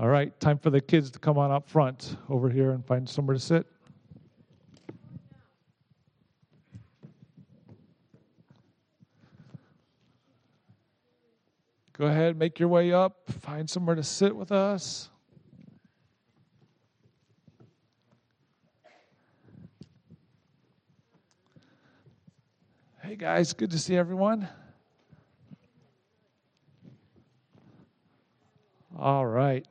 All right, time for the kids to come on up front over here and find somewhere to sit. Go ahead, make your way up, find somewhere to sit with us. Hey guys, good to see everyone. All right.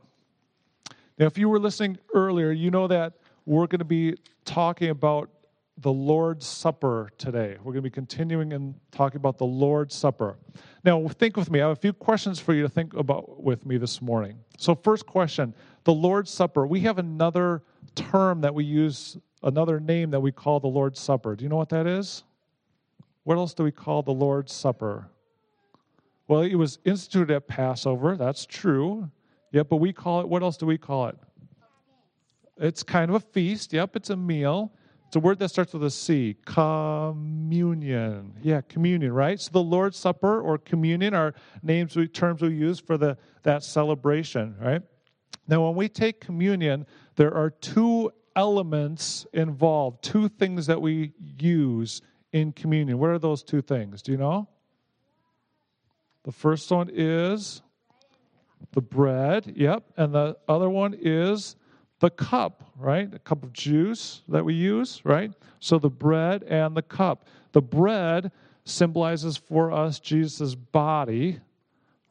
Now, if you were listening earlier, you know that we're going to be talking about the Lord's Supper today. We're going to be continuing and talking about the Lord's Supper. Now, think with me. I have a few questions for you to think about with me this morning. So, first question the Lord's Supper. We have another term that we use, another name that we call the Lord's Supper. Do you know what that is? What else do we call the Lord's Supper? Well, it was instituted at Passover. That's true. Yep, but we call it, what else do we call it? It's kind of a feast. Yep, it's a meal. It's a word that starts with a C. Communion. Yeah, communion, right? So the Lord's Supper or communion are names, we, terms we use for the, that celebration, right? Now, when we take communion, there are two elements involved, two things that we use in communion. What are those two things? Do you know? The first one is the bread, yep. And the other one is the cup, right? A cup of juice that we use, right? So the bread and the cup. The bread symbolizes for us Jesus' body,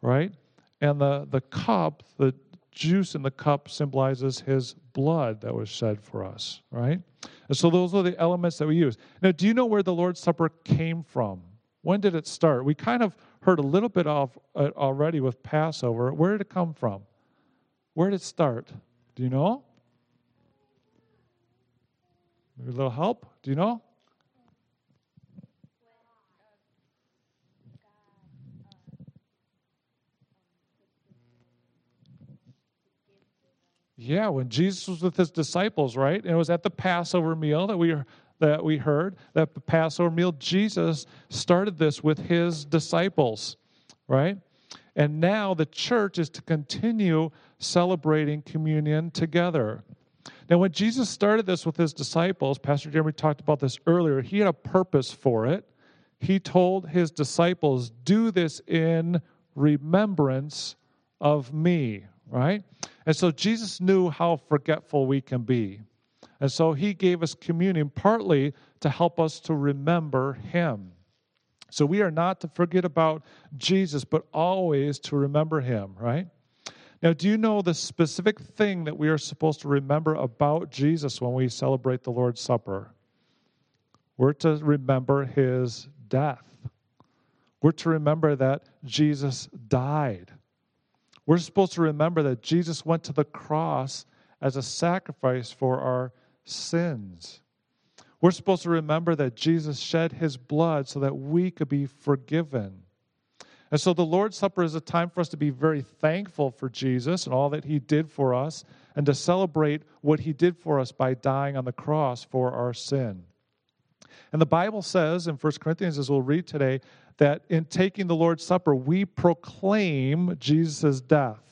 right? And the, the cup, the juice in the cup symbolizes his blood that was shed for us, right? And so those are the elements that we use. Now, do you know where the Lord's Supper came from? When did it start? We kind of heard a little bit of it already with Passover. Where did it come from? Where did it start? Do you know? Maybe a little help? Do you know? Yeah, when Jesus was with his disciples, right? And it was at the Passover meal that we that we heard that the Passover meal Jesus started this with his disciples, right? And now the church is to continue celebrating communion together. Now, when Jesus started this with his disciples, Pastor Jeremy talked about this earlier, he had a purpose for it. He told his disciples, Do this in remembrance of me, right? And so Jesus knew how forgetful we can be. And so he gave us communion partly to help us to remember him. So we are not to forget about Jesus, but always to remember him, right? Now, do you know the specific thing that we are supposed to remember about Jesus when we celebrate the Lord's Supper? We're to remember his death. We're to remember that Jesus died. We're supposed to remember that Jesus went to the cross as a sacrifice for our sins. We're supposed to remember that Jesus shed his blood so that we could be forgiven. And so the Lord's Supper is a time for us to be very thankful for Jesus and all that he did for us and to celebrate what he did for us by dying on the cross for our sin. And the Bible says in 1 Corinthians, as we'll read today, that in taking the Lord's Supper, we proclaim Jesus' death.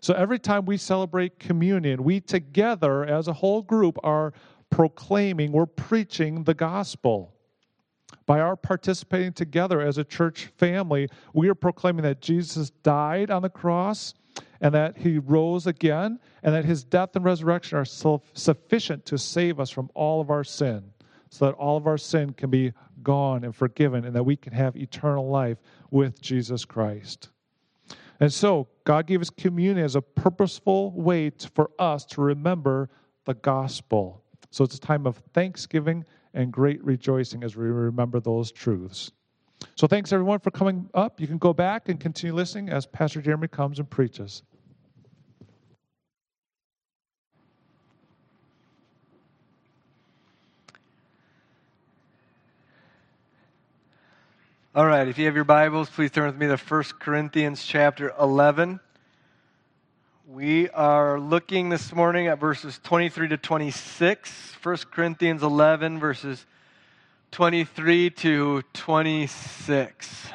So every time we celebrate communion, we together as a whole group are proclaiming, we're preaching the gospel. By our participating together as a church family, we are proclaiming that Jesus died on the cross and that he rose again and that his death and resurrection are sufficient to save us from all of our sin so that all of our sin can be gone and forgiven and that we can have eternal life with Jesus Christ. And so, God gave us communion as a purposeful way to, for us to remember the gospel. So, it's a time of thanksgiving and great rejoicing as we remember those truths. So, thanks everyone for coming up. You can go back and continue listening as Pastor Jeremy comes and preaches. All right, if you have your Bibles, please turn with me to 1 Corinthians chapter 11. We are looking this morning at verses 23 to 26. 1 Corinthians 11, verses 23 to 26.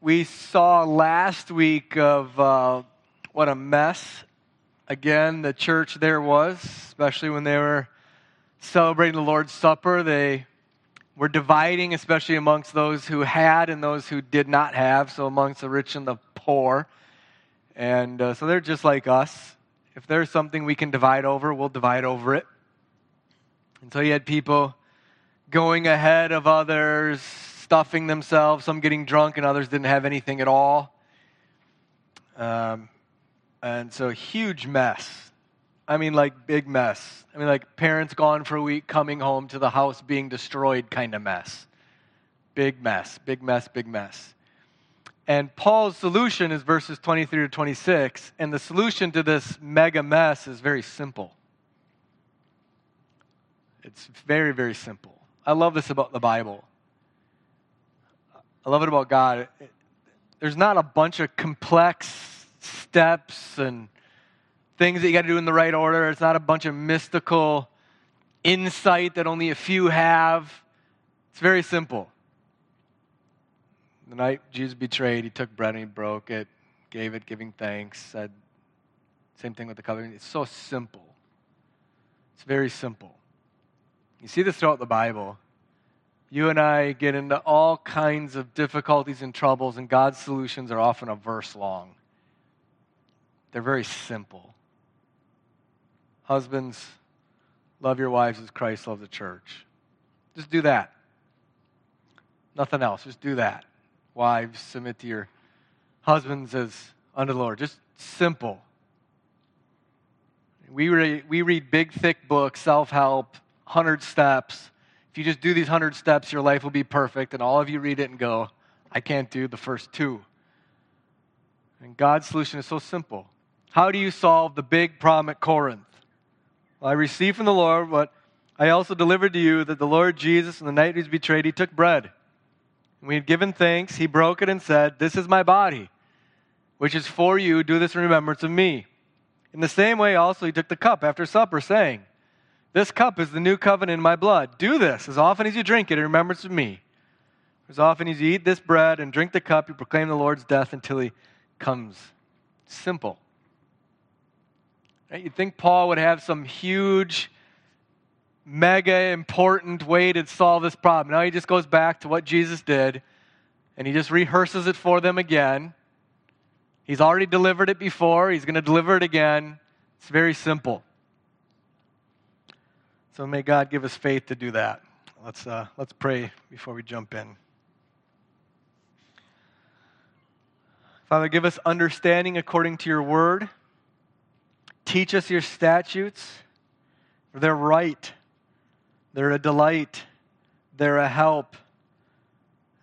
we saw last week of uh, what a mess, again, the church there was, especially when they were celebrating the Lord's Supper. They were dividing, especially amongst those who had and those who did not have, so amongst the rich and the poor. And uh, so they're just like us. If there's something we can divide over, we'll divide over it. And so you had people going ahead of others, stuffing themselves, some getting drunk, and others didn't have anything at all. Um, and so, huge mess. I mean, like, big mess. I mean, like, parents gone for a week, coming home to the house being destroyed kind of mess. Big mess, big mess, big mess. And Paul's solution is verses 23 to 26. And the solution to this mega mess is very simple. It's very, very simple. I love this about the Bible. I love it about God. There's not a bunch of complex steps and things that you got to do in the right order. It's not a bunch of mystical insight that only a few have. It's very simple. The night Jesus betrayed, he took bread and he broke it, gave it, giving thanks, said, same thing with the covenant. It's so simple. It's very simple. You see this throughout the Bible. You and I get into all kinds of difficulties and troubles, and God's solutions are often a verse long. They're very simple. Husbands, love your wives as Christ loved the church. Just do that. Nothing else. Just do that. Wives, submit to your husbands as under the Lord. Just simple. We read, we read big, thick books, self help, 100 steps. If you just do these 100 steps, your life will be perfect. And all of you read it and go, I can't do the first two. And God's solution is so simple. How do you solve the big problem at Corinth? Well, I received from the Lord what I also delivered to you that the Lord Jesus, on the night he was betrayed, he took bread. And we had given thanks. He broke it and said, This is my body, which is for you. Do this in remembrance of me. In the same way, also, he took the cup after supper, saying, this cup is the new covenant in my blood. Do this as often as you drink it in remembrance of me. As often as you eat this bread and drink the cup, you proclaim the Lord's death until he comes. Simple. You'd think Paul would have some huge, mega important way to solve this problem. Now he just goes back to what Jesus did and he just rehearses it for them again. He's already delivered it before, he's going to deliver it again. It's very simple. So may God give us faith to do that. Let's, uh, let's pray before we jump in. Father, give us understanding according to your word. Teach us your statutes. They're right, they're a delight, they're a help.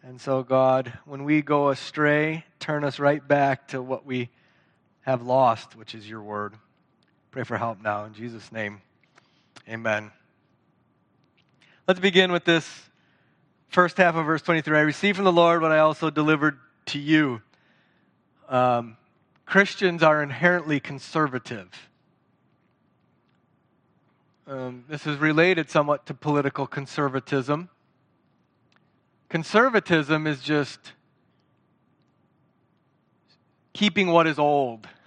And so, God, when we go astray, turn us right back to what we have lost, which is your word. Pray for help now. In Jesus' name, amen. Let's begin with this first half of verse 23. I received from the Lord what I also delivered to you. Um, Christians are inherently conservative. Um, this is related somewhat to political conservatism. Conservatism is just keeping what is old.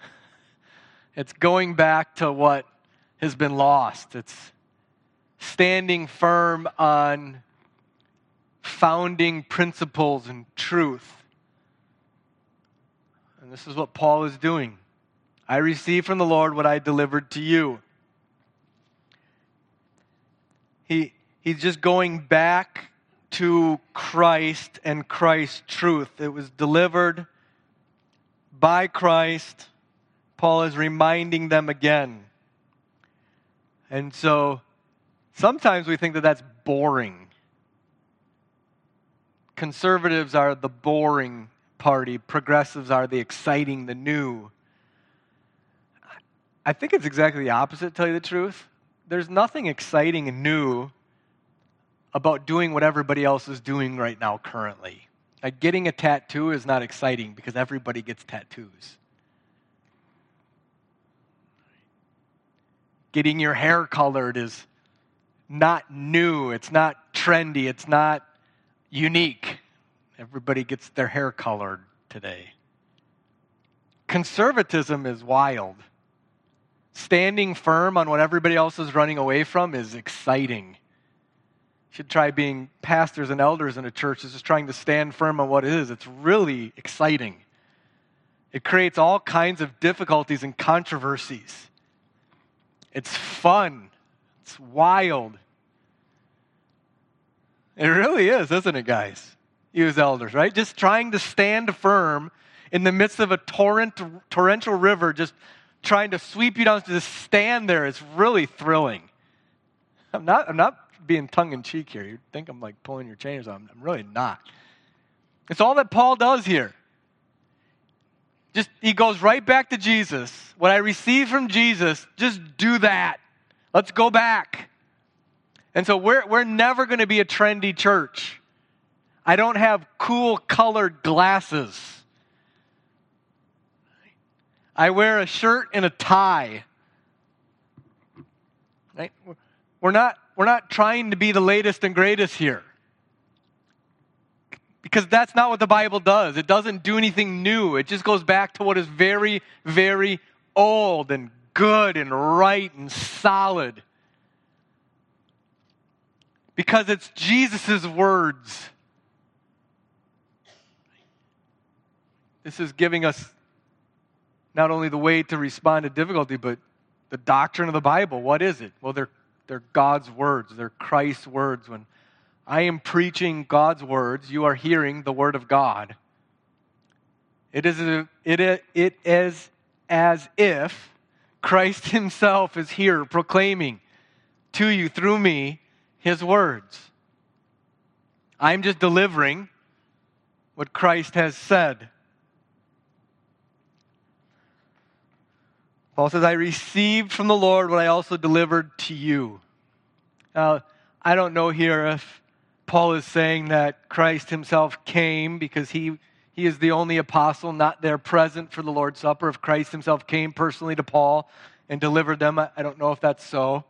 It's going back to what has been lost. It's standing firm on founding principles and truth. This is what Paul is doing. I received from the Lord what I delivered to you. He, he's just going back to Christ and Christ's truth. It was delivered by Christ. Paul is reminding them again. And so Sometimes we think that that's boring. Conservatives are the boring party, progressives are the exciting, the new. I think it's exactly the opposite, tell you the truth. There's nothing exciting and new about doing what everybody else is doing right now, currently. Like getting a tattoo is not exciting because everybody gets tattoos. Getting your hair colored is not new, it's not trendy, it's not unique. Everybody gets their hair colored. today. Conservatism is wild. Standing firm on what everybody else is running away from is exciting. You should try being pastors and elders in a church is just trying to stand firm on what it is. It's really exciting. It creates all kinds of difficulties and controversies. It's fun. It's wild. It really is, isn't it, guys? You as elders, right? Just trying to stand firm in the midst of a torrent, torrential river, just trying to sweep you down to just stand there. It's really thrilling. I'm not, I'm not being tongue in cheek here. You think I'm like pulling your chains on. I'm really not. It's all that Paul does here. Just he goes right back to Jesus. What I received from Jesus, just do that. Let's go back. And so we're, we're never going to be a trendy church. I don't have cool colored glasses. I wear a shirt and a tie. Right? We're not, we're not trying to be the latest and greatest here. Because that's not what the Bible does. It doesn't do anything new. It just goes back to what is very, very old and good and right and solid because it's Jesus' words. This is giving us not only the way to respond to difficulty, but the doctrine of the Bible. What is it? Well, they're, they're God's words, they're Christ's words. When I am preaching God's words, you are hearing the word of God. It is, a, it, it is as if Christ Himself is here proclaiming to you through me his words. I'm just delivering what Christ has said. Paul says, I received from the Lord what I also delivered to you. Now, I don't know here if Paul is saying that Christ himself came because he, he is the only apostle not there present for the Lord's Supper. If Christ himself came personally to Paul and delivered them, I, I don't know if that's so.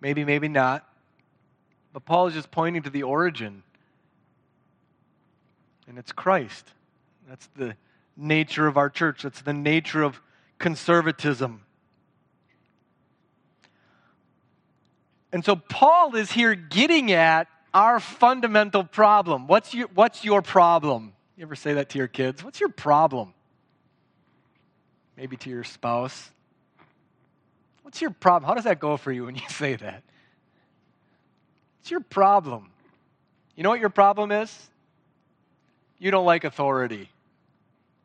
Maybe, maybe not. But Paul is just pointing to the origin. And it's Christ. That's the nature of our church, that's the nature of conservatism. And so Paul is here getting at our fundamental problem. What's your, what's your problem? You ever say that to your kids? What's your problem? Maybe to your spouse. What's your problem? How does that go for you when you say that? What's your problem? You know what your problem is? You don't like authority.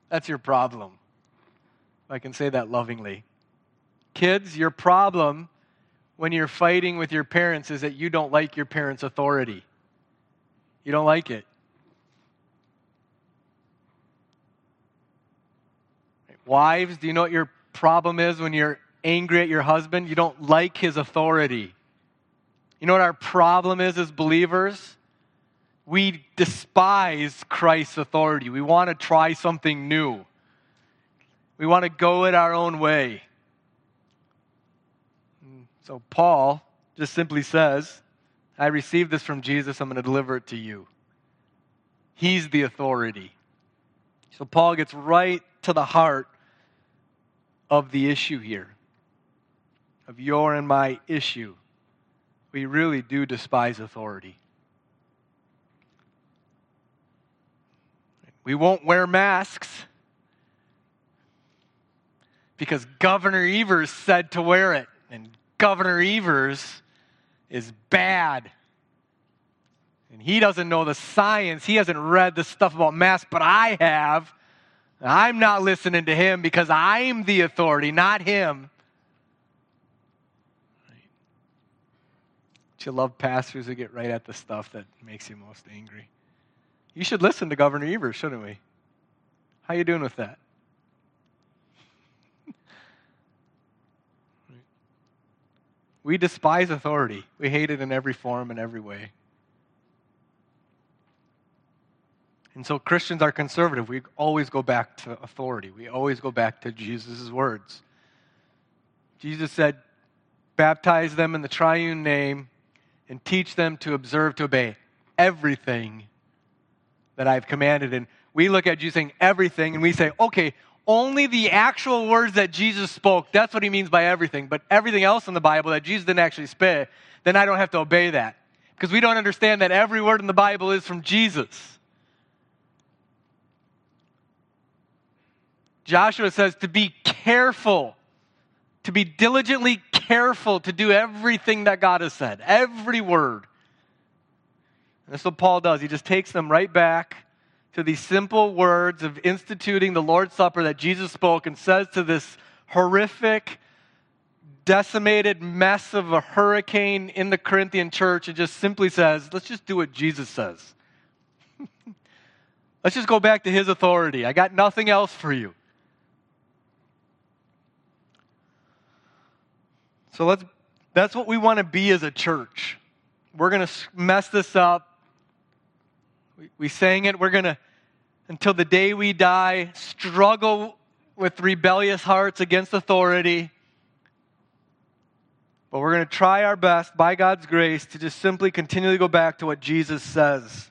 That's your problem. I can say that lovingly. Kids, your problem when you're fighting with your parents is that you don't like your parents' authority. You don't like it. Wives, do you know what your problem is when you're angry at your husband? You don't like his authority. You know what our problem is as believers? We despise Christ's authority. We want to try something new. We want to go it our own way. So Paul just simply says, I received this from Jesus, I'm going to deliver it to you. He's the authority. So Paul gets right to the heart of the issue here, of your and my issue we really do despise authority. We won't wear masks because Governor Evers said to wear it, and Governor Evers is bad. And he doesn't know the science. He hasn't read the stuff about masks, but I have. I'm not listening to him because I'm the authority, not him. Do you love pastors who get right at the stuff that makes you most angry? You should listen to Governor Evers, shouldn't we? How you doing with that? We despise authority. We hate it in every form and every way. And so Christians are conservative. We always go back to authority. We always go back to Jesus' words. Jesus said, Baptize them in the triune name and teach them to observe, to obey everything that I've commanded. And we look at Jesus saying everything and we say, okay, only the actual words that Jesus spoke, that's what he means by everything. But everything else in the Bible that Jesus didn't actually say, then I don't have to obey that. Because we don't understand that every word in the Bible is from Jesus. Joshua says to be careful, to be diligently careful to do everything that God has said, every word. And that's what Paul does. He just takes them right back to these simple words of instituting the Lord's Supper that Jesus spoke and says to this horrific, decimated mess of a hurricane in the Corinthian church, it just simply says, let's just do what Jesus says. let's just go back to his authority. I got nothing else for you. So let's that's what we want to be as a church. We're going to mess this up. We, sang it. We're going to, until the day we die, struggle with rebellious hearts against authority. But we're going to try our best, by God's grace, to just simply continually go back to what Jesus says.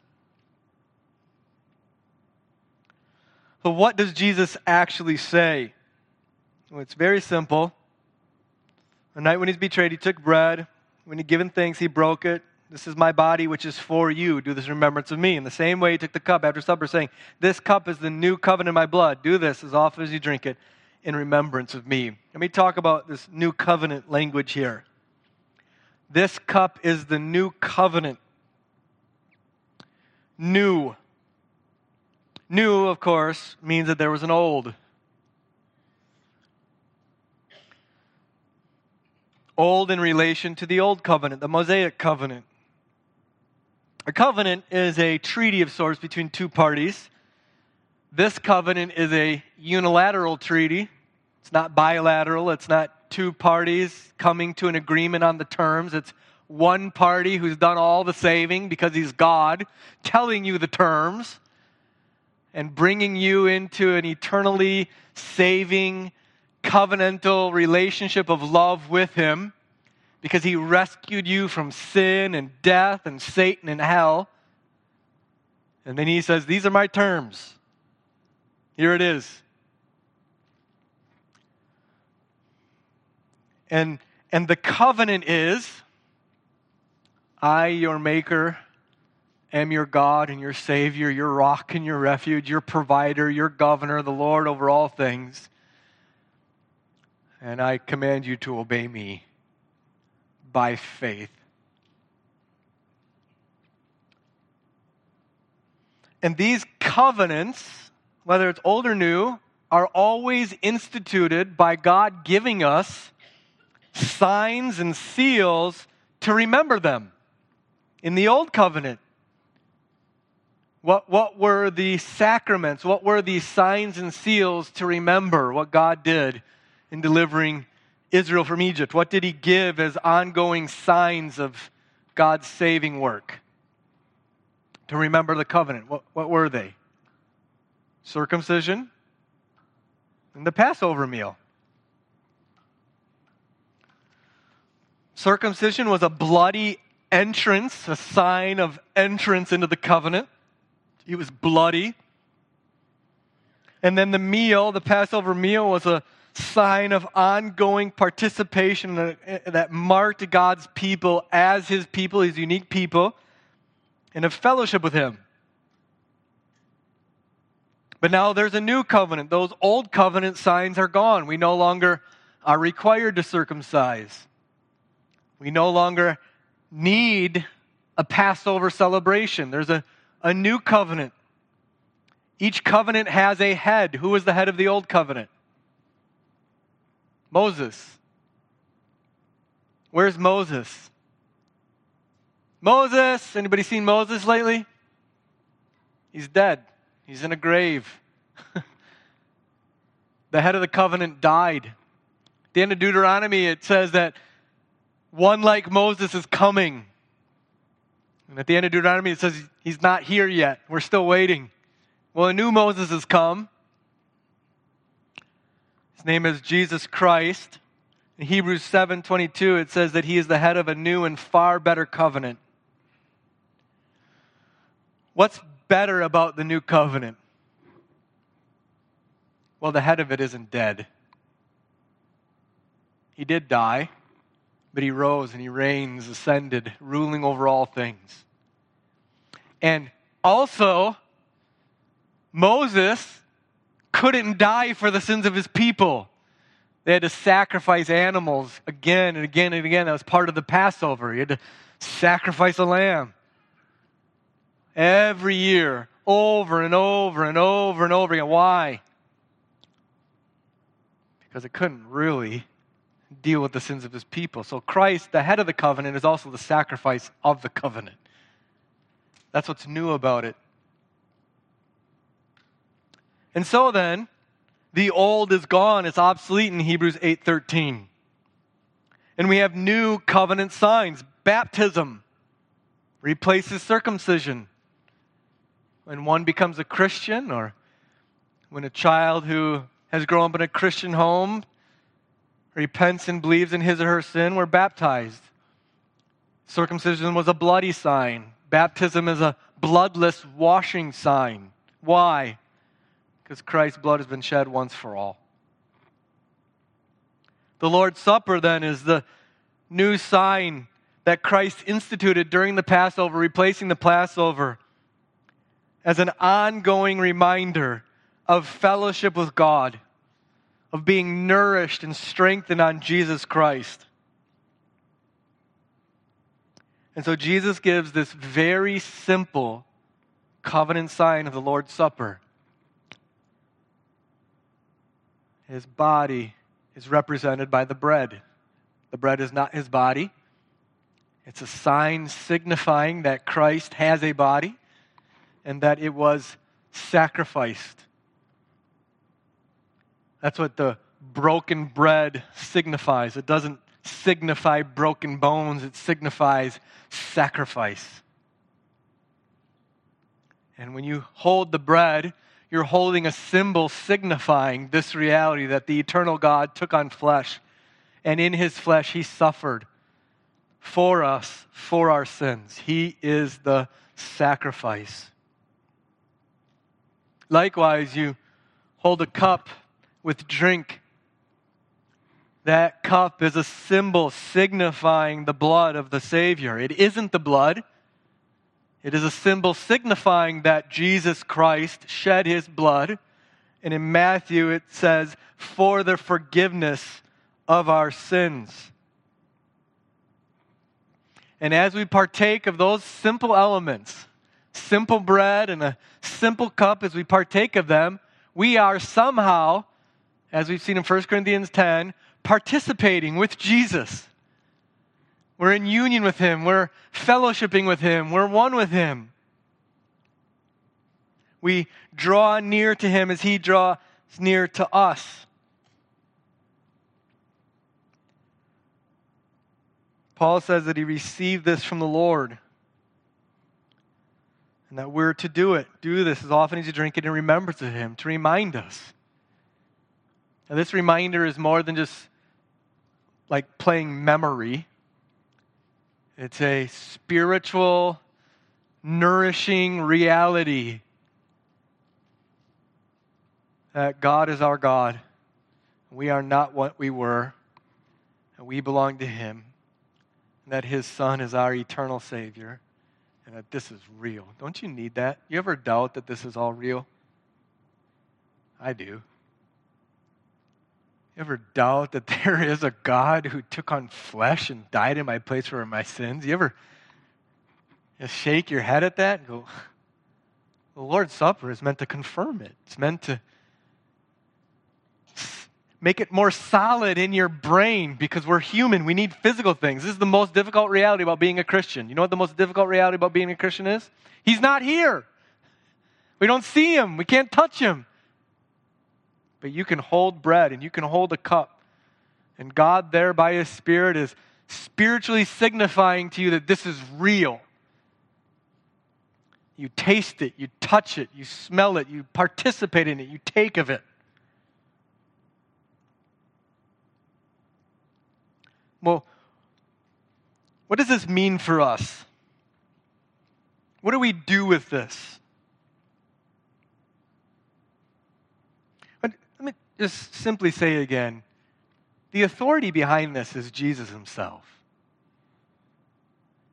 So, what does Jesus actually say? Well, it's very simple. The night when he's betrayed, he took bread. When he given thanks, he broke it. This is my body, which is for you. Do this in remembrance of me. In the same way, he took the cup after supper, saying, This cup is the new covenant in my blood. Do this as often as you drink it in remembrance of me. Let me talk about this new covenant language here. This cup is the new covenant. New. New, of course, means that there was an old. Old in relation to the Old Covenant, the Mosaic Covenant. A covenant is a treaty of sorts between two parties. This covenant is a unilateral treaty. It's not bilateral. It's not two parties coming to an agreement on the terms. It's one party who's done all the saving because he's God, telling you the terms and bringing you into an eternally saving covenantal relationship of love with Him because He rescued you from sin and death and Satan and hell. And then He says, These are my terms. Here it is. And, and the covenant is I, your maker, am your God and your Savior, your rock and your refuge, your provider, your governor, the Lord over all things and I command you to obey me by faith. And these covenants, whether it's old or new, are always instituted by God giving us signs and seals to remember them. In the old covenant, what, what were the sacraments? What were the signs and seals to remember what God did in delivering Israel from Egypt? What did he give as ongoing signs of God's saving work? To remember the covenant. What, what were they? Circumcision and the Passover meal. Circumcision was a bloody entrance, a sign of entrance into the covenant. It was bloody. And then the meal, the Passover meal, was a sign of ongoing participation that marked God's people as his people, his unique people, and of fellowship with him. But now there's a new covenant. Those old covenant signs are gone. We no longer are required to circumcise. We no longer need a Passover celebration. There's a, a new covenant. Each covenant has a head. Who is the head of the old covenant? Moses. Where's Moses? Moses! Anybody seen Moses lately? He's dead. He's in a grave. the head of the covenant died. At the end of Deuteronomy, it says that one like Moses is coming. And at the end of Deuteronomy, it says he's not here yet. We're still waiting. Well, a new Moses has come. His name is Jesus Christ. In Hebrews 7:22 it says that he is the head of a new and far better covenant. What's better about the new covenant? Well, the head of it isn't dead. He did die, but he rose and he reigns, ascended, ruling over all things. And also, Moses couldn't die for the sins of his people. They had to sacrifice animals again and again and again. That was part of the Passover. You had to sacrifice a lamb. Every year, over and over and over and over again. Why? Because it couldn't really deal with the sins of his people. So Christ, the head of the covenant, is also the sacrifice of the covenant. That's what's new about it. And so then, the old is gone, it's obsolete in Hebrews 8:13. And we have new covenant signs. Baptism replaces circumcision. When one becomes a Christian or when a child who has grown up in a Christian home repents and believes in his or her sin, we're baptized. Circumcision was a bloody sign. Baptism is a bloodless washing sign. Why? Because Christ's blood has been shed once for all. The Lord's Supper, then, is the new sign that Christ instituted during the Passover, replacing the Passover as an ongoing reminder of fellowship with God, of being nourished and strengthened on Jesus Christ. And so Jesus gives this very simple covenant sign of the Lord's Supper. His body is represented by the bread. The bread is not his body. It's a sign signifying that Christ has a body and that it was sacrificed. That's what the broken bread signifies. It doesn't signify broken bones, it signifies sacrifice. And when you hold the bread, you're holding a symbol signifying this reality that the eternal God took on flesh, and in his flesh he suffered for us, for our sins. He is the sacrifice. Likewise, you hold a cup with drink that cup is a symbol signifying the blood of the Savior. It isn't the blood, it is a symbol signifying that Jesus Christ shed his blood. And in Matthew, it says, for the forgiveness of our sins. And as we partake of those simple elements, simple bread and a simple cup, as we partake of them, we are somehow, as we've seen in 1 Corinthians 10, participating with Jesus. We're in union with Him. We're fellowshipping with Him. We're one with Him. We draw near to Him as He draws near to us. Paul says that he received this from the Lord and that we're to do it. Do this as often as you drink it in remembrance of Him, to remind us. And this reminder is more than just like playing memory. It's a spiritual, nourishing reality that God is our God. We are not what we were, and we belong to Him. And that His Son is our eternal Savior, and that this is real. Don't you need that? You ever doubt that this is all real? I do. You ever doubt that there is a God who took on flesh and died in my place for my sins? You ever shake your head at that and go, the Lord's Supper is meant to confirm it. It's meant to make it more solid in your brain because we're human. We need physical things. This is the most difficult reality about being a Christian. You know what the most difficult reality about being a Christian is? He's not here. We don't see him, we can't touch him but you can hold bread and you can hold a cup. And God, there by His Spirit, is spiritually signifying to you that this is real. You taste it, you touch it, you smell it, you participate in it, you take of it. Well, what does this mean for us? What do we do with this? Just simply say again the authority behind this is Jesus himself.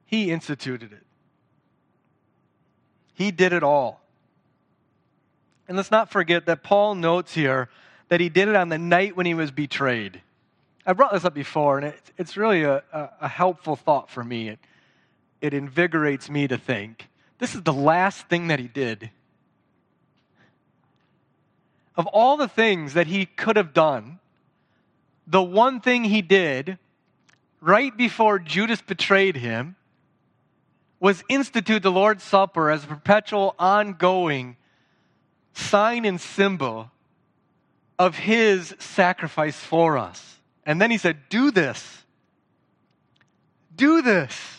He instituted it, He did it all. And let's not forget that Paul notes here that he did it on the night when he was betrayed. I brought this up before, and it, it's really a, a, a helpful thought for me. It, it invigorates me to think this is the last thing that he did. Of all the things that he could have done, the one thing he did right before Judas betrayed him was institute the Lord's Supper as a perpetual, ongoing sign and symbol of his sacrifice for us. And then he said, Do this. Do this.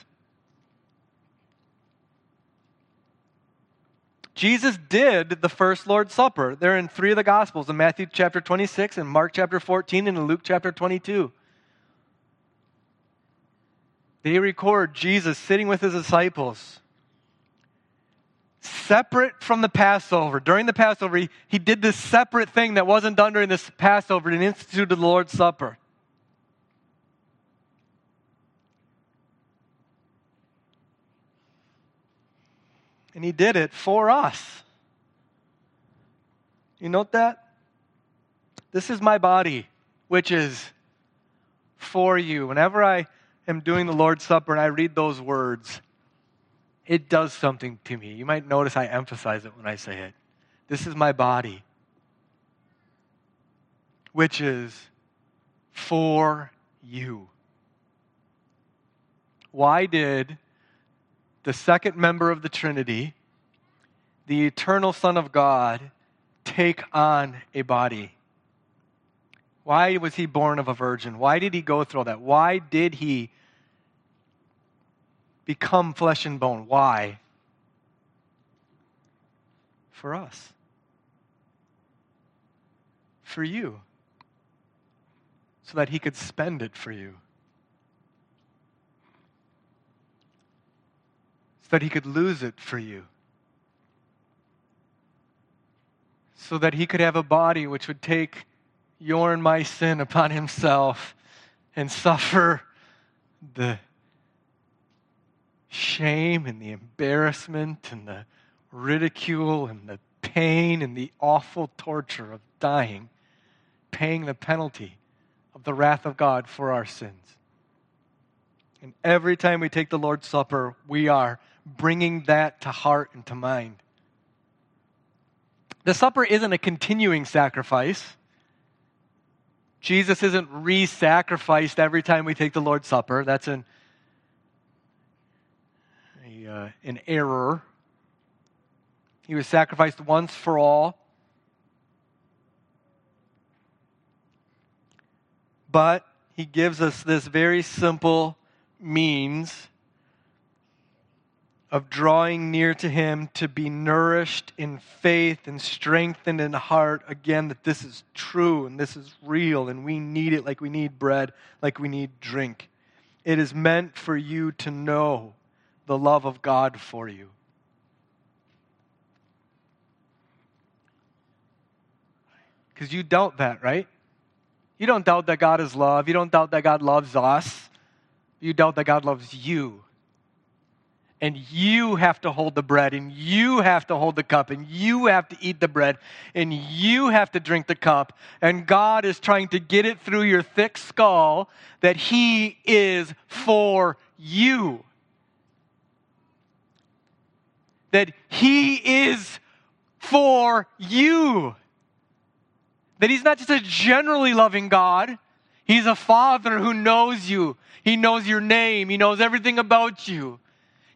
Jesus did the first Lord's Supper. They're in three of the Gospels in Matthew chapter 26, and Mark chapter 14, and in Luke chapter 22. They record Jesus sitting with his disciples separate from the Passover. During the Passover, he, he did this separate thing that wasn't done during this Passover and instituted the Lord's Supper. And he did it for us. You note that? This is my body, which is for you. Whenever I am doing the Lord's Supper and I read those words, it does something to me. You might notice I emphasize it when I say it. This is my body, which is for you. Why did the second member of the Trinity, the eternal Son of God, take on a body? Why was he born of a virgin? Why did he go through all that? Why did he become flesh and bone. Why? For us. For you. So that he could spend it for you. That he could lose it for you. So that he could have a body which would take your and my sin upon himself and suffer the shame and the embarrassment and the ridicule and the pain and the awful torture of dying, paying the penalty of the wrath of God for our sins. And every time we take the Lord's Supper, we are bringing that to heart and to mind. The supper isn't a continuing sacrifice. Jesus isn't re sacrificed every time we take the Lord's Supper. That's an uh, an error. He was sacrificed once for all. But he gives us this very simple means of drawing near to him to be nourished in faith and strengthened in heart again that this is true and this is real and we need it like we need bread like we need drink it is meant for you to know the love of God for you. Because you doubt that, right? You don't doubt that God is love. You don't doubt that God loves us. You doubt that God loves you. And you have to hold the bread, and you have to hold the cup, and you have to eat the bread, and you have to drink the cup. And God is trying to get it through your thick skull that He is for you. that He is for you. That He's not just a generally loving God, He's a Father who knows you. He knows your name, He knows everything about you.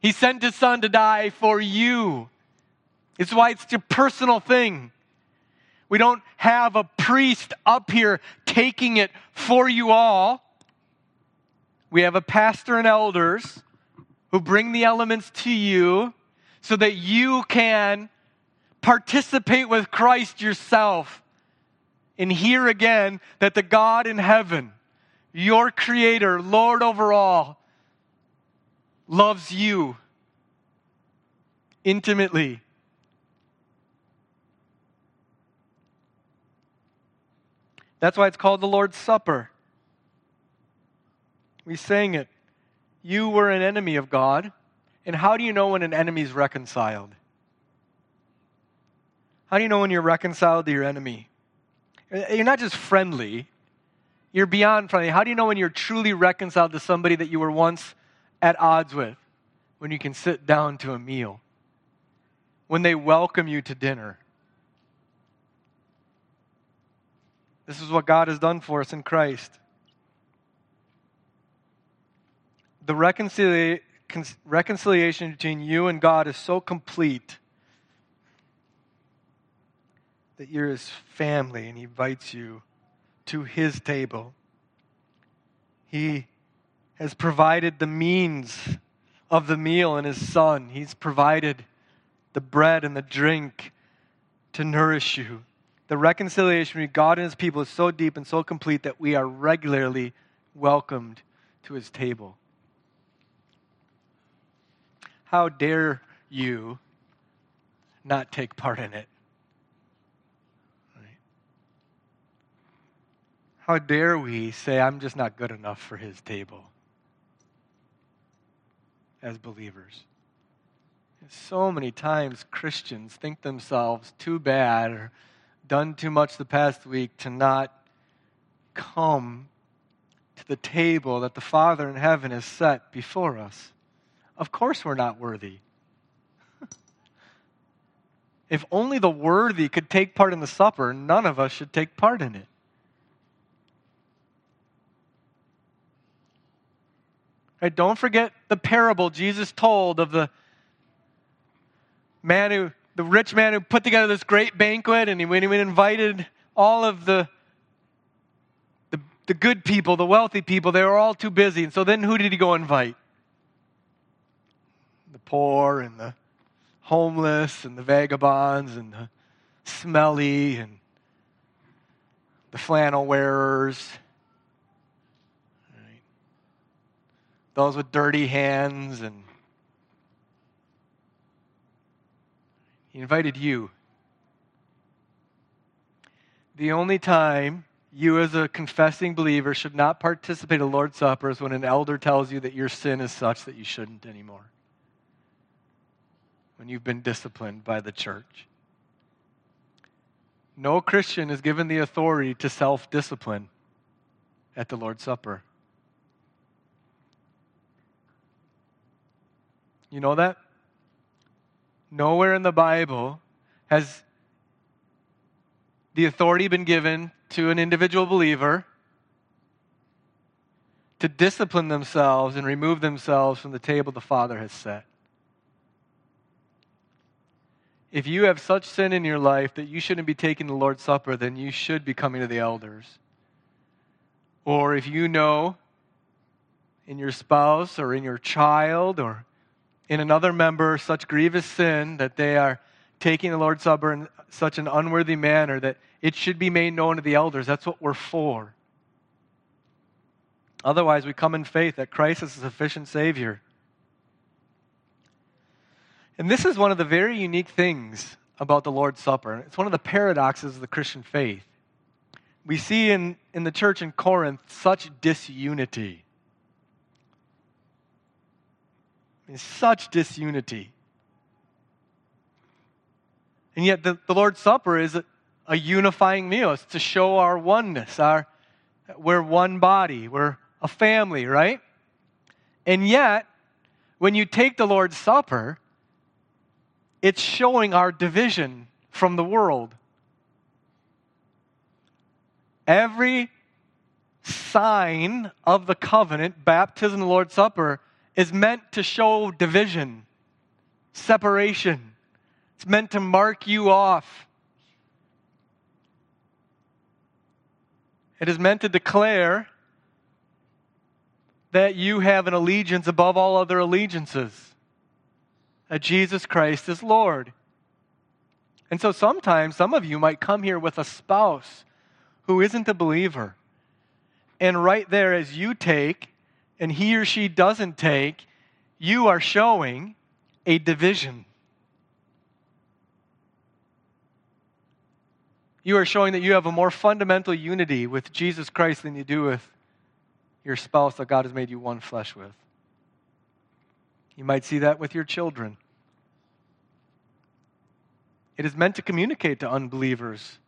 He sent His Son to die for you. It's why it's a personal thing. We don't have a priest up here taking it for you all. We have a pastor and elders who bring the elements to you so that you can participate with Christ yourself and hear again that the God in heaven, your creator, Lord over all, loves you intimately. That's why it's called the Lord's Supper. We sang it. You were an enemy of God. And how do you know when an enemy is reconciled? How do you know when you're reconciled to your enemy? You're not just friendly, you're beyond friendly. How do you know when you're truly reconciled to somebody that you were once at odds with? When you can sit down to a meal, when they welcome you to dinner. This is what God has done for us in Christ. The reconcilia- reconciliation between you and God is so complete that you're his family and he invites you to his table. He has provided the means of the meal in his son. He's provided the bread and the drink to nourish you. The reconciliation between God and his people is so deep and so complete that we are regularly welcomed to his table. How dare you not take part in it? How dare we say, I'm just not good enough for his table as believers? So many times Christians think themselves too bad or done too much the past week to not come to the table that the Father in heaven has set before us. Of course, we're not worthy. if only the worthy could take part in the supper, none of us should take part in it. Right, don't forget the parable Jesus told of the man who, the rich man who put together this great banquet and he invited all of the, the, the good people, the wealthy people. They were all too busy. And so then who did he go invite? The poor and the homeless and the vagabonds and the smelly and the flannel wearers those with dirty hands, and he invited you. The only time you, as a confessing believer, should not participate in Lord's Supper is when an elder tells you that your sin is such that you shouldn't anymore. When you've been disciplined by the church. No Christian is given the authority to self discipline at the Lord's Supper. You know that? Nowhere in the Bible has the authority been given to an individual believer to discipline themselves and remove themselves from the table the Father has set. If you have such sin in your life that you shouldn't be taking the Lord's Supper, then you should be coming to the elders. Or if you know in your spouse or in your child or in another member such grievous sin that they are taking the Lord's Supper in such an unworthy manner that it should be made known to the elders. That's what we're for. Otherwise, we come in faith that Christ is a sufficient Savior. And this is one of the very unique things about the Lord's Supper. It's one of the paradoxes of the Christian faith. We see in, in the church in Corinth such disunity. In such disunity. And yet, the, the Lord's Supper is a, a unifying meal. It's to show our oneness. Our, we're one body, we're a family, right? And yet, when you take the Lord's Supper, it's showing our division from the world. Every sign of the covenant, baptism, the Lord's Supper, is meant to show division, separation. It's meant to mark you off. It is meant to declare that you have an allegiance above all other allegiances, that Jesus Christ is Lord. And so sometimes some of you might come here with a spouse who isn't a believer. And right there, as you take and he or she doesn't take, you are showing a division. You are showing that you have a more fundamental unity with Jesus Christ than you do with your spouse that God has made you one flesh with. You might see that with your children. It is meant to communicate to unbelievers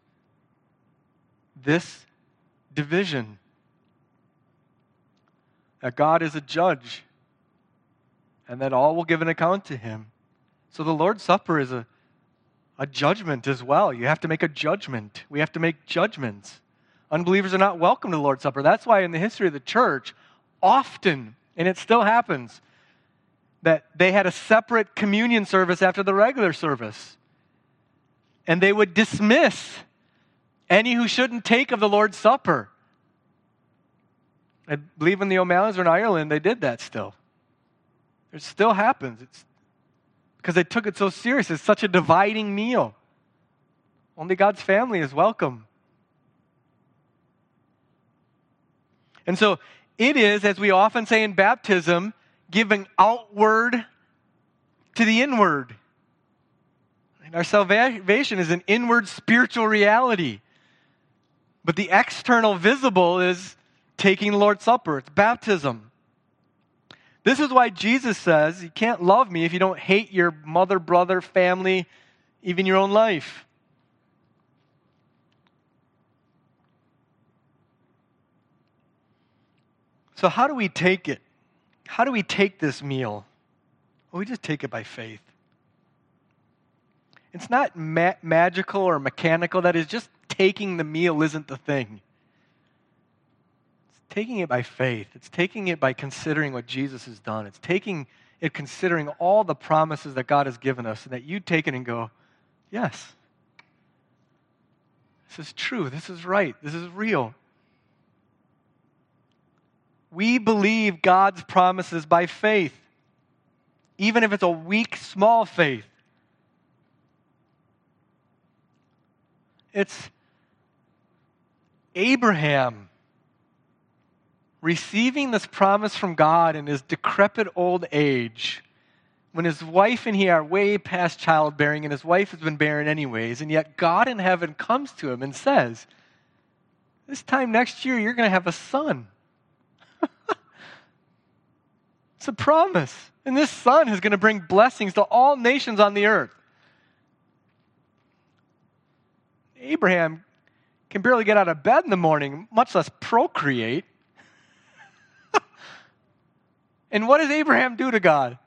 this division that God is a judge and that all will give an account to him. So the Lord's Supper is a, a judgment as well. You have to make a judgment. We have to make judgments. Unbelievers are not welcome to the Lord's Supper. That's why in the history of the church, often, and it still happens, that they had a separate communion service after the regular service. And they would dismiss any who shouldn't take of the Lord's Supper. I believe in the O'Malley's in Ireland, they did that still. It still happens. It's because they took it so serious. It's such a dividing meal. Only God's family is welcome. And so it is, as we often say in baptism, giving outward to the inward. And our salvation is an inward spiritual reality. But the external visible is taking the Lord's Supper, it's baptism. This is why Jesus says, You can't love me if you don't hate your mother, brother, family, even your own life. So, how do we take it? How do we take this meal? Well, we just take it by faith. It's not ma- magical or mechanical. That is, just taking the meal isn't the thing. Taking it by faith. It's taking it by considering what Jesus has done. It's taking it considering all the promises that God has given us, and that you take it and go, yes, this is true. This is right. This is real. We believe God's promises by faith, even if it's a weak, small faith. It's Abraham receiving this promise from God in his decrepit old age when his wife and he are way past childbearing and his wife has been barren anyways, and yet God in heaven comes to him and says, This time next year, you're going to have a son. it's a promise. And this son is going to bring blessings to all nations on the earth. Abraham can barely get out of bed in the morning, much less procreate. And what does Abraham do to God?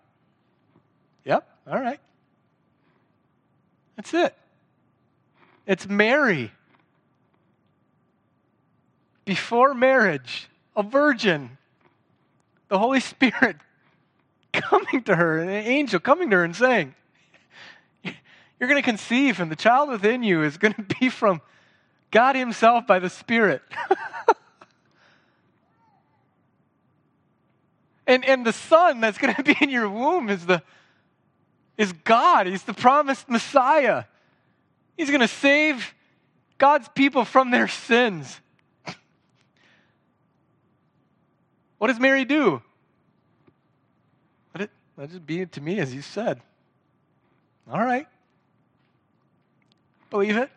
Yep, all right. That's it. It's Mary. Before marriage, a virgin, the Holy Spirit coming to her, an angel coming to her and saying, you're going to conceive, and the child within you is going to be from God Himself by the Spirit. and, and the Son that's going to be in your womb is, the, is God. He's the promised Messiah. He's going to save God's people from their sins. what does Mary do? Let it, let it be to me as you said. All right. Believe it?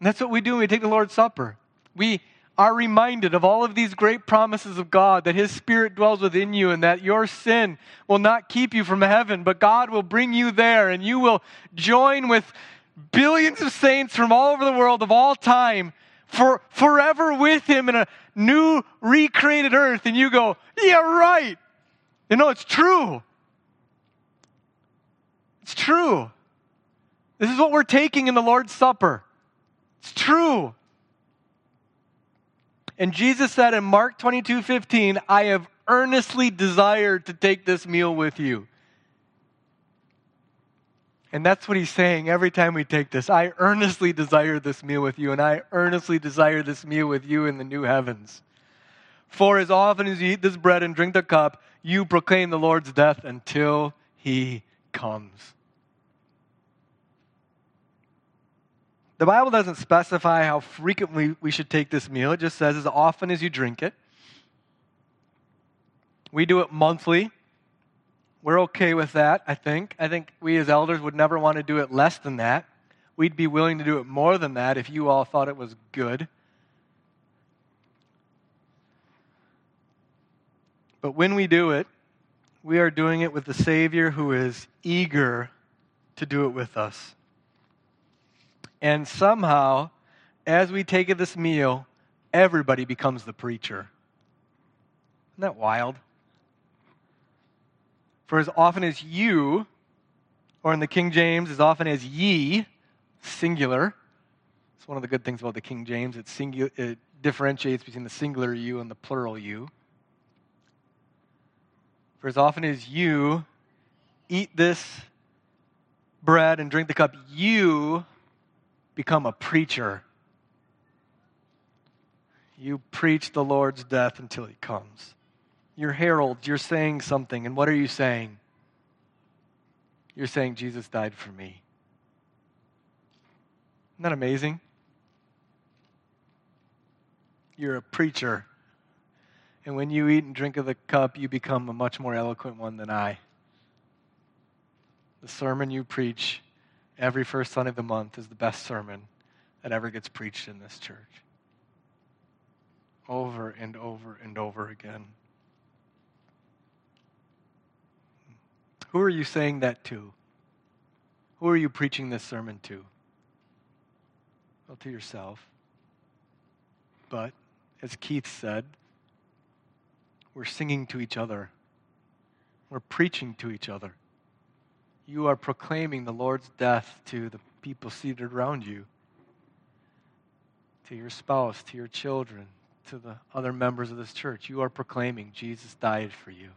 And that's what we do when we take the Lord's Supper. We are reminded of all of these great promises of God that His Spirit dwells within you and that your sin will not keep you from heaven, but God will bring you there and you will join with billions of saints from all over the world of all time for forever with Him in a new recreated earth. And you go, yeah, right. You know, it's true. It's true. This is what we're taking in the Lord's Supper. It's true. And Jesus said in Mark 22 15, I have earnestly desired to take this meal with you. And that's what he's saying every time we take this. I earnestly desire this meal with you, and I earnestly desire this meal with you in the new heavens. For as often as you eat this bread and drink the cup, you proclaim the Lord's death until he comes. The Bible doesn't specify how frequently we should take this meal. It just says as often as you drink it. We do it monthly. We're okay with that, I think. I think we as elders would never want to do it less than that. we'd be willing to do it more than that if you all thought it was good. But when we do it, we are doing it with the Savior who is eager to do it with us. And somehow, as we take this meal, everybody becomes the preacher. Isn't that wild? For as often as you, or in the King James, as often as ye, singular, it's one of the good things about the King James, it, singu- it differentiates between the singular you and the plural you. For as often as you eat this bread and drink the cup, you become a preacher. You preach the Lord's death until he comes. You're heralds, you're saying something. And what are you saying? You're saying Jesus died for me. Isn't that amazing? You're a preacher. And when you eat and drink of the cup, you become a much more eloquent one than I. The sermon you preach every first Sunday of the month is the best sermon that ever gets preached in this church. Over and over and over again. Who are you saying that to? Who are you preaching this sermon to? Well, to yourself. But, as Keith said, we're singing to each other. We're preaching to each other. You are proclaiming the Lord's death to the people seated around you, to your spouse, to your children, to the other members of this church. You are proclaiming Jesus died for you.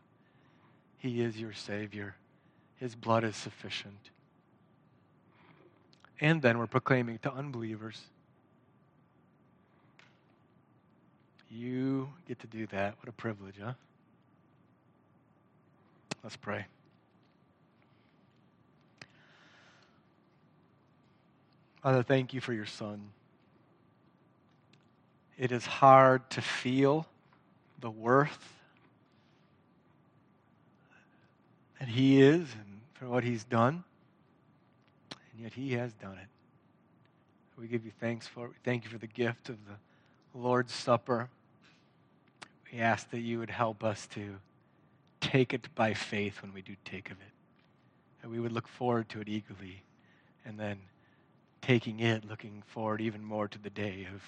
He is your Savior. His blood is sufficient. And then we're proclaiming to unbelievers You get to do that. What a privilege, huh? Let's pray. Father, thank you for your son. It is hard to feel the worth that he is and for what he's done, and yet he has done it. We give you thanks for it. Thank you for the gift of the Lord's Supper. We ask that you would help us to take it by faith when we do take of it. That we would look forward to it eagerly and then taking it, looking forward even more to the day of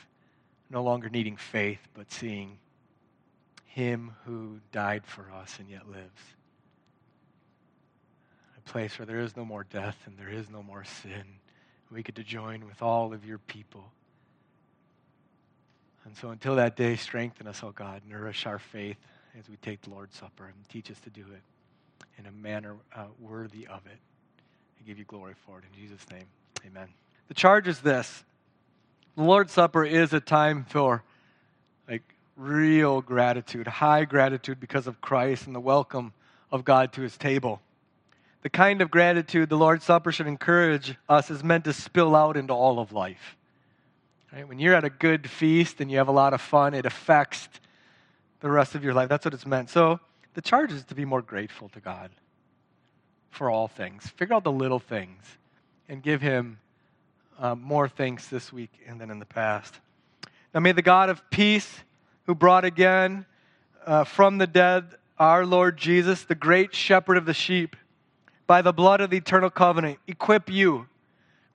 no longer needing faith, but seeing Him who died for us and yet lives. A place where there is no more death and there is no more sin. We get to join with all of your people and so until that day, strengthen us, oh God, nourish our faith as we take the Lord's Supper and teach us to do it in a manner uh, worthy of it. I give you glory for it. In Jesus' name, amen. The charge is this the Lord's Supper is a time for like real gratitude, high gratitude because of Christ and the welcome of God to his table. The kind of gratitude the Lord's Supper should encourage us is meant to spill out into all of life. Right? When you're at a good feast and you have a lot of fun, it affects the rest of your life. That's what it's meant. So the charge is to be more grateful to God for all things. Figure out the little things and give Him uh, more thanks this week and than in the past. Now may the God of peace, who brought again uh, from the dead our Lord Jesus, the great shepherd of the sheep, by the blood of the eternal covenant, equip you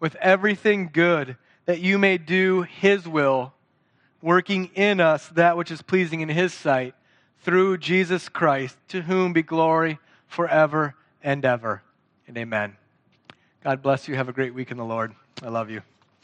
with everything good that you may do his will, working in us that which is pleasing in his sight, through Jesus Christ, to whom be glory forever and ever. And amen. God bless you. Have a great week in the Lord. I love you.